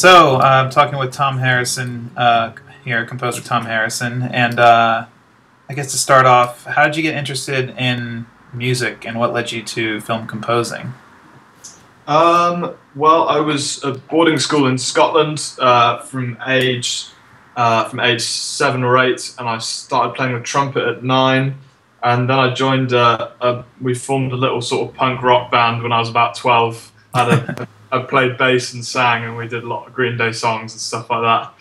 So, uh, I'm talking with Tom Harrison uh, here, composer Tom Harrison, and uh, I guess to start off, how did you get interested in music, and what led you to film composing? Um, well, I was at boarding school in Scotland uh, from age uh, from age seven or eight, and I started playing the trumpet at nine. And then I joined. Uh, a, we formed a little sort of punk rock band when I was about twelve. I, had a, I played bass and sang, and we did a lot of Green Day songs and stuff like that.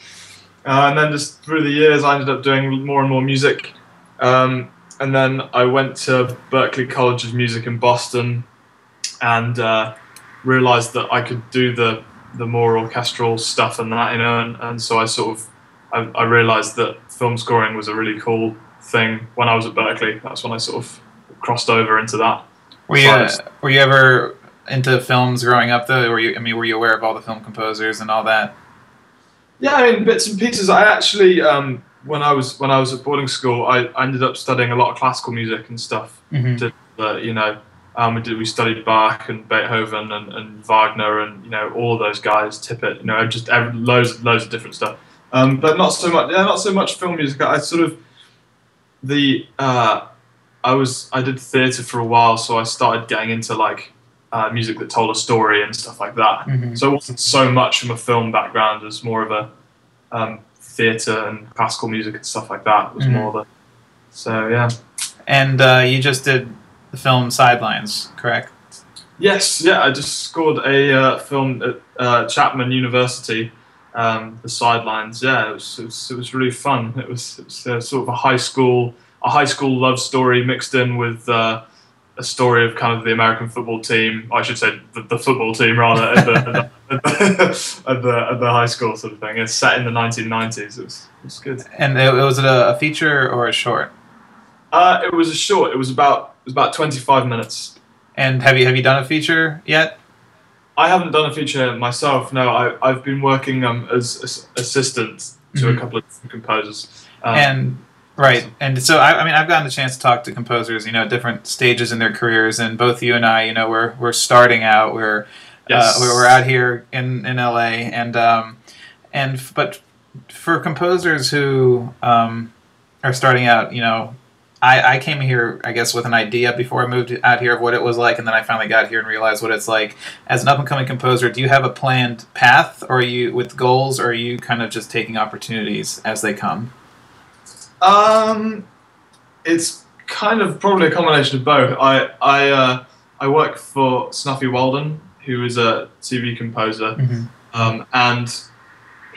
Uh, and then just through the years, I ended up doing more and more music. Um, and then I went to Berklee College of Music in Boston, and uh, realized that I could do the the more orchestral stuff and that, you know, and, and so I sort of I, I realized that film scoring was a really cool thing when I was at Berklee. That's when I sort of crossed over into that. Were you uh, were you ever into films growing up though? Were you I mean were you aware of all the film composers and all that? Yeah, I mean bits and pieces. I actually um, when I was when I was at boarding school, I, I ended up studying a lot of classical music and stuff. Mm-hmm. To, uh, you know, um, we did we studied Bach and Beethoven and, and Wagner and you know all those guys, Tippett, you know, just every, loads loads of different stuff. Um, but not so much. Yeah, not so much film music. I sort of the uh, I was I did theatre for a while, so I started getting into like uh, music that told a story and stuff like that. Mm-hmm. So it wasn't so much from a film background as more of a um, theatre and classical music and stuff like that. It was Mhm. more the so yeah. And uh, you just did the film Sidelines, correct? Yes, yeah. I just scored a uh, film at uh, Chapman University, um, The Sidelines. Yeah, it was, it was it was really fun. It was, it was uh, sort of a high school a high school love story mixed in with uh, a story of kind of the American football team. I should say the, the football team rather at the, at, the, at, the, at, the, high school sort of thing. It's set in the 1990s. It was it was good. And it, was it a, a feature or a short? Uh, it was a short. It was about it was about 25 minutes. And have you have you done a feature yet? I haven't done a feature myself. No, I, I've been working um, as, as assistant to Mhm. a couple of composers. Um, and right and so I, I mean i've gotten the chance to talk to composers you know at different stages in their careers and both you and i you know we're we're starting out we're yes. uh, we're, we're out here in in la and um and but for composers who um are starting out you know I, I came here, I guess, with an idea before I moved out here of what it was like, and then I finally got here and realized what it's like. As an up and coming composer, do you have a planned path, or are you with goals, or are you kind of just taking opportunities as they come? Um, it's kind of probably a combination of both. I I uh, I work for Snuffy Walden, who is a TV composer, um, and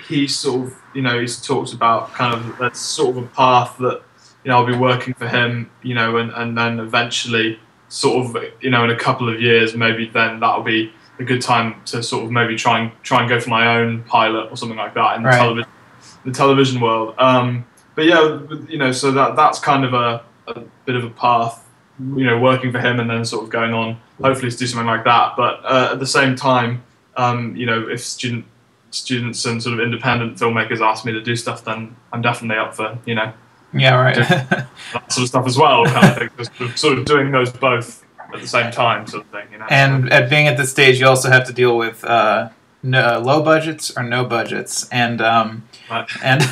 he sort of you know he's talked about kind of that's sort of a path that you know I'll be working for him, you know, and and then eventually sort of you know in a couple of years maybe then that'll be a good time to sort of maybe try and try and go for my own pilot or something like that in Right. the television the television world. Um, but yeah, you know, so that that's kind of a, a bit of a path, you know, working for him and then sort of going on, hopefully to do something like that. But uh, at the same time, um, you know, if student students and sort of independent filmmakers ask me to do stuff, then I'm definitely up for you know Yeah, right. that sort of stuff as well. Kind of thing, Just sort of- sort of doing those both at the same time, sort of thing. You know. and at being at this stage, you also have to deal with uh, no, low budgets or no budgets, and um, and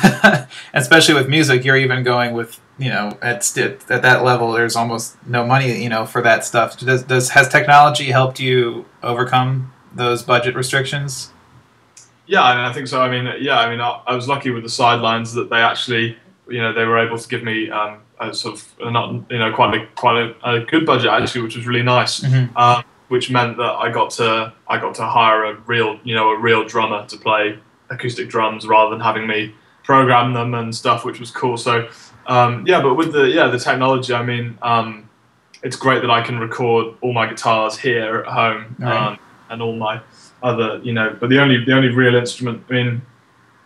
especially with music, you're even going with you know at at that level. There's almost no money, you know, for that stuff. Does, does has technology helped you overcome those budget restrictions? Yeah, I, mean, I think so. I mean, yeah, I mean, I, I was lucky with the sidelines that they actually, you know, they were able to give me um, a sort of not, you know, quite a quite a, a good budget actually, which was really nice. Mhm. Um, which meant that I got to I got to hire a real, you know, a real drummer to play acoustic drums rather than having me program them and stuff, which was cool. So, um, yeah, but with the yeah the technology, I mean, um, it's great that I can record all my guitars here at home Right. um, and all my other, you know. But the only the only real instrument, I mean,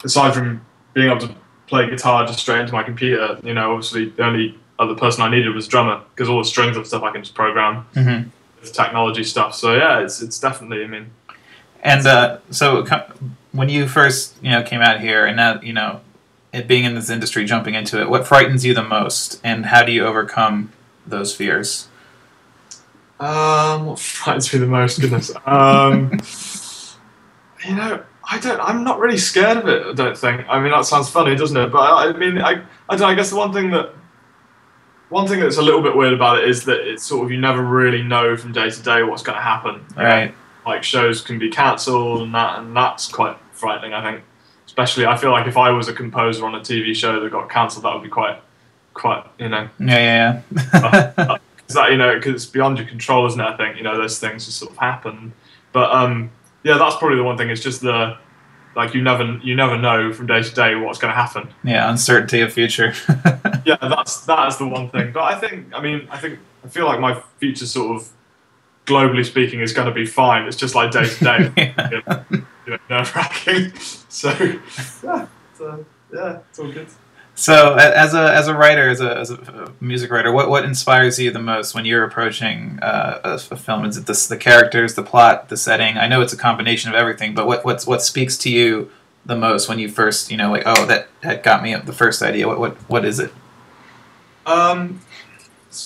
aside from being able to play guitar just straight into my computer, you know, obviously the only other person I needed was drummer because all the strings and stuff I can just program Mm-hmm. With technology stuff. So yeah, it's it's definitely. I mean, And uh, so when you first you know came out here, and now you know it being in this industry, jumping into it, what frightens you the most, and how do you overcome those fears? um, what frightens me the most? Goodness. Um, you know, I don't. I'm not really scared of it. I don't think. I mean, that sounds funny, doesn't it? But I, I mean, I, I don't. Know, I guess the one thing that, one thing that's a little bit weird about it is that it's sort of you never really know from day to day what's going to happen. Right. Like shows can be cancelled and that, and that's quite frightening. I think, especially I feel like if I was a composer on a TV show that got cancelled, that would be quite, quite you know. Yeah, yeah, yeah. Is that you know because it's beyond your control, isn't it? I think you know those things just sort of happen. But um, yeah, that's probably the one thing. It's just the like you never you never know from day to day what's going to happen. yeah, uncertainty of future. Yeah, that's that is the one thing. But I think I mean I think I feel like my future sort of globally speaking is going to be fine. It's just like day to day, Yeah. you know, nerve wracking. So yeah, so, uh, yeah, it's all good. So, as a as a writer, as a, as a music writer, what, what inspires you the most when you're approaching uh, a, a film? Is it the, characters, the plot, the setting? I know it's a combination of everything, but what what's, what speaks to you the most when you first, you know, like, oh, that, that got me the first idea. What what what is it? Um,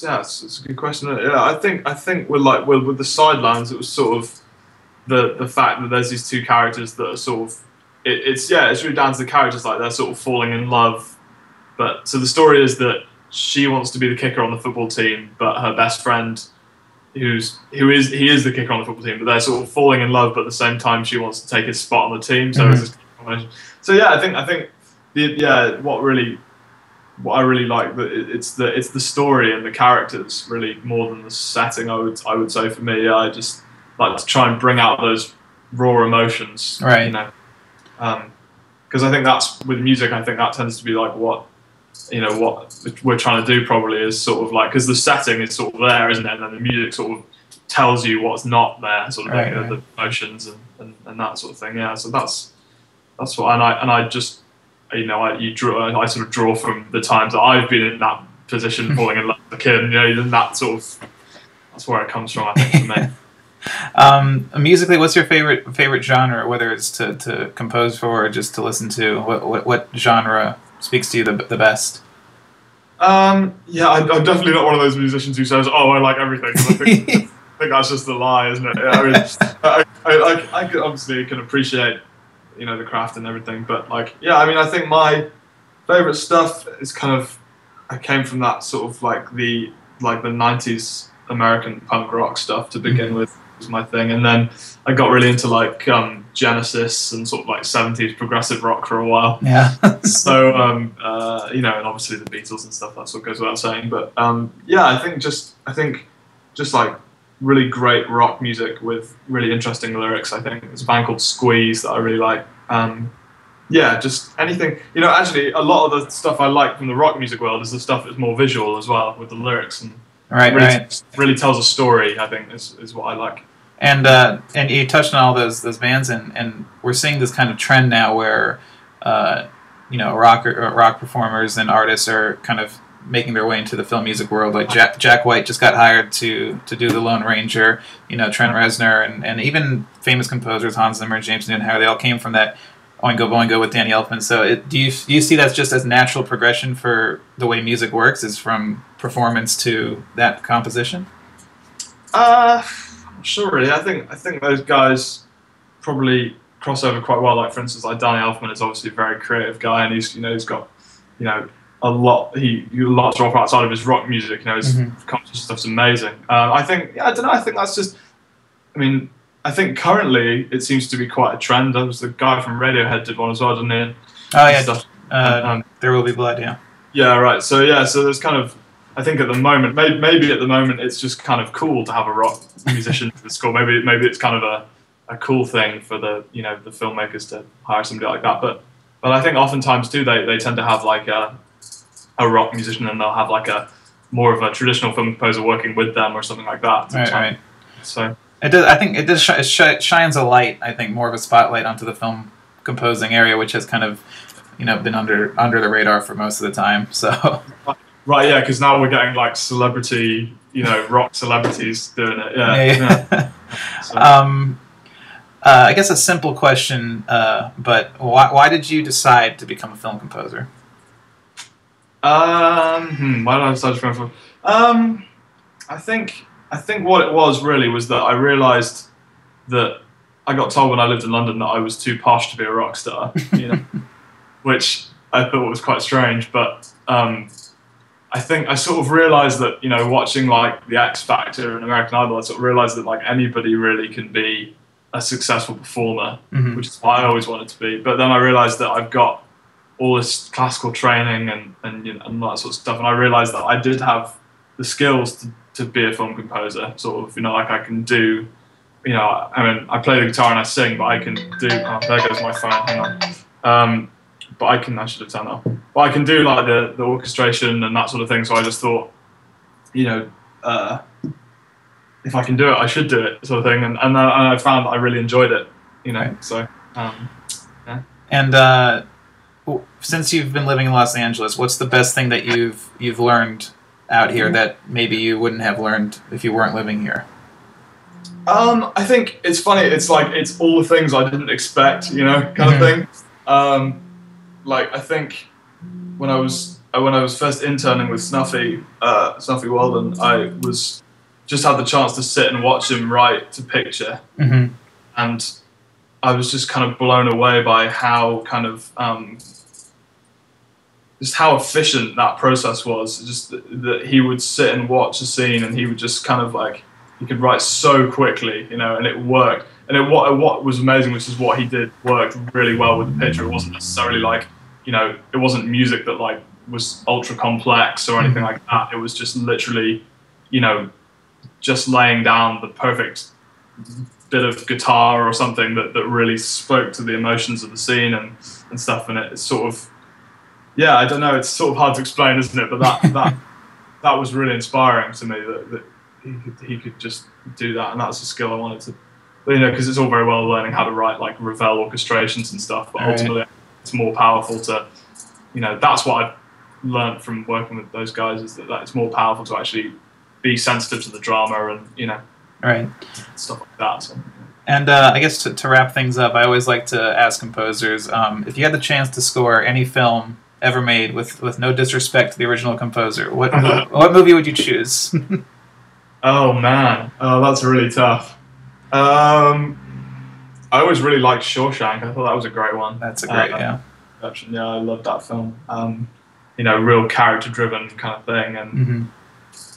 yeah, it's, it's a good question. Yeah, I think I think with like with, with the sidelines, it was sort of the the fact that there's these two characters that are sort of it, it's yeah, it's really down to the characters like they're sort of falling in love. But so the story is that she wants to be the kicker on the football team, but her best friend, who's who is he is the kicker on the football team, but they're sort of falling in love, but at the same time she wants to take his spot on the team. So it's mm-hmm. this. So yeah, I think I think the yeah what really what I really like that it's the it's the story and the characters really more than the setting. I would I would say for me, yeah, I just like to try and bring out those raw emotions, Right. You know, um, because I think that's with music. I think that tends to be like what you know what we're trying to do probably is sort of like because the setting is sort of there, isn't it? And then the music sort of tells you what's not there, sort of Right, you know, right. the emotions and, and, and that sort of thing. Yeah, so that's that's what and I and I just you know I you draw I sort of draw from the times that I've been in that position, falling in love with a kid, you know then that sort of that's where it comes from. I think for me. Um, musically, what's your favorite favorite genre? Whether it's to, to compose for or just to listen to, what what, what genre speaks to you the, the best? Um, yeah, I, I'm definitely not one of those musicians who says, "Oh, I like everything." I think, I think that's just a lie, isn't it? Yeah, I mean, I, I, I, I could obviously can appreciate, you know, the craft and everything, but like, yeah, I mean, I think my favorite stuff is kind of, I came from that sort of like the like the '90s American punk rock stuff to begin with was my thing, and then I got really into like um, Genesis and sort of like '70s progressive rock for a while Yeah. so um, uh, you know, and obviously the Beatles and stuff. That's what goes without saying. But um, yeah, I think just I think just like really great rock music with really interesting lyrics. I think there's a band called Squeeze that I really like. Um, yeah, just anything. You know, actually, a lot of the stuff I like from the rock music world is the stuff that's more visual as well, with the lyrics and right, really, right. really tells a story. I think is, is what I like. And uh, and you touched on all those those bands, and, and we're seeing this kind of trend now where, uh, you know, rock uh, rock performers and artists are kind of making their way into the film music world. Like Jack, Jack White just got hired to to do the Lone Ranger. You know, Trent Reznor and, and even famous composers Hans Zimmer, James Newton they all came from that Oingo Boingo with Danny Elfman. So it, do you do you see that's just as natural progression for the way music works is from performance to that composition? Uh, sure really. I think I think those guys probably cross over quite well. Like for instance, like Danny Elfman is obviously a very creative guy, and he's you know he's got you know a lot he a lot to offer outside of his rock music. You know his Mhm. composition stuff's amazing. Um, I think yeah, I don't know. I think that's just. I mean, I think currently it seems to be quite a trend. There was the guy from Radiohead did one as well, didn't he? Oh yeah, stuff. uh, Um, there will be blood. Yeah. yeah, right. So yeah, so there's kind of, I think at the moment, maybe, maybe at the moment, it's just kind of cool to have a rock musician for the score. Maybe maybe it's kind of a, a cool thing for the you know the filmmakers to hire somebody like that. But but I think oftentimes too they, they tend to have like a a rock musician and they'll have like a more of a traditional film composer working with them or something like that. Right, right. So It does. I think it does. Sh- it sh- shines a light. I think more of a spotlight onto the film composing area, which has kind of, you know, been under under the radar for most of the time. So right, yeah, because now we're getting like celebrity, you know, rock celebrities doing it. Yeah. yeah, yeah. yeah. So- um, uh, I guess a simple question, uh, but why why did you decide to become a film composer? Um, hmm, why did I decide to become a for? Um, I think I think what it was really was that I realised that I got told when I lived in London that I was too posh to be a rock star, you know, which I thought was quite strange. But um, I think I sort of realized that you know watching like the X Factor and American Idol, I sort of realized that like anybody really can be a successful performer, Mhm. which is what I always wanted to be. But then I realized that I've got all this classical training and and, you know, and that sort of stuff, and I realized that I did have the skills to, to be a film composer. Sort of, you know, like I can do. You know, I mean, I play the guitar and I sing, but I can do. Oh, there goes my phone. Hang on. Um, but I can. I should have turned that. But I can do like the, the orchestration and that sort of thing. So I just thought, you know, uh, if I can do it, I should do it, sort of thing. And and, uh, and I found that I really enjoyed it. You know, Right. so um, And uh, since you've been living in Los Angeles, what's the best thing that you've you've learned out here that maybe you wouldn't have learned if you weren't living here? Um, I think it's funny. It's like it's all the things I didn't expect, you know, kind Mhm. of thing. Um, like I think when I was uh, when I was first interning with Snuffy, uh, Snuffy Walden, I was just had the chance to sit and watch him write to picture, Mm-hmm. and I was just kind of blown away by how kind of um, just how efficient that process was. Just that, that he would sit and watch a scene, and he would just kind of like he could write so quickly, you know, and it worked. And it, what what was amazing, which is what he did, worked really well with the picture. It wasn't necessarily like you know, it wasn't music that like was ultra complex or hmm. anything like that. It was just literally, you know, just laying down the perfect bit of guitar or something that, that really spoke to the emotions of the scene and, and stuff. And it, it's sort of, yeah, I don't know. It's sort of hard to explain, isn't it? But that that that was really inspiring to me that, that he could he could just do that, and that's a skill I wanted to, you know, because it's all very well learning how to write like Ravel orchestrations and stuff, but Right. ultimately it's more powerful to, you know, that's what I've learned from working with those guys is that, that it's more powerful to actually be sensitive to the drama and you know Right. stuff like that. So. And uh, I guess to, to wrap things up, I always like to ask composers um, if you had the chance to score any film ever made with, with no disrespect to the original composer, what what movie would you choose? Oh man, oh that's really tough. Um, I always really liked Shawshank. I thought that was a great one. That's a great Uh, yeah. Yeah, I love that film. Um, you know, real character-driven kind of thing, and hmm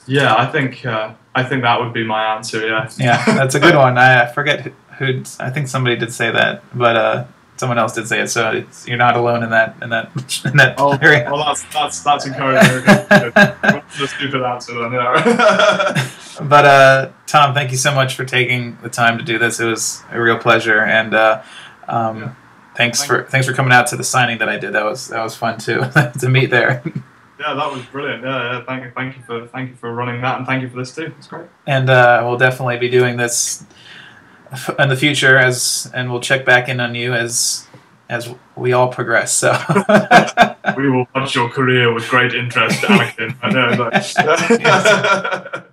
yeah, I think uh, I think that would be my answer. Yeah. Yeah, that's a good one. I, forget who, who I think somebody did say that, but uh, someone else did say it. So it's, you're not alone in that in that in that Oh, area. well, that's that's that's encouraging. The stupid answer then? Yeah. But uh, Tom, thank you so much for taking the time to do this. It was a real pleasure, and uh, um, Yeah. thanks Thank for thanks for coming out to the signing that I did. That was that was fun too to meet there. yeah, that was brilliant. Yeah, yeah. Thank you, thank you for thank you for running that, and thank you for this too. It's great. and uh, we'll definitely be doing this in the future as and we'll check back in on you as as we all progress. So we will watch your career with great interest, Anakin. I know. But,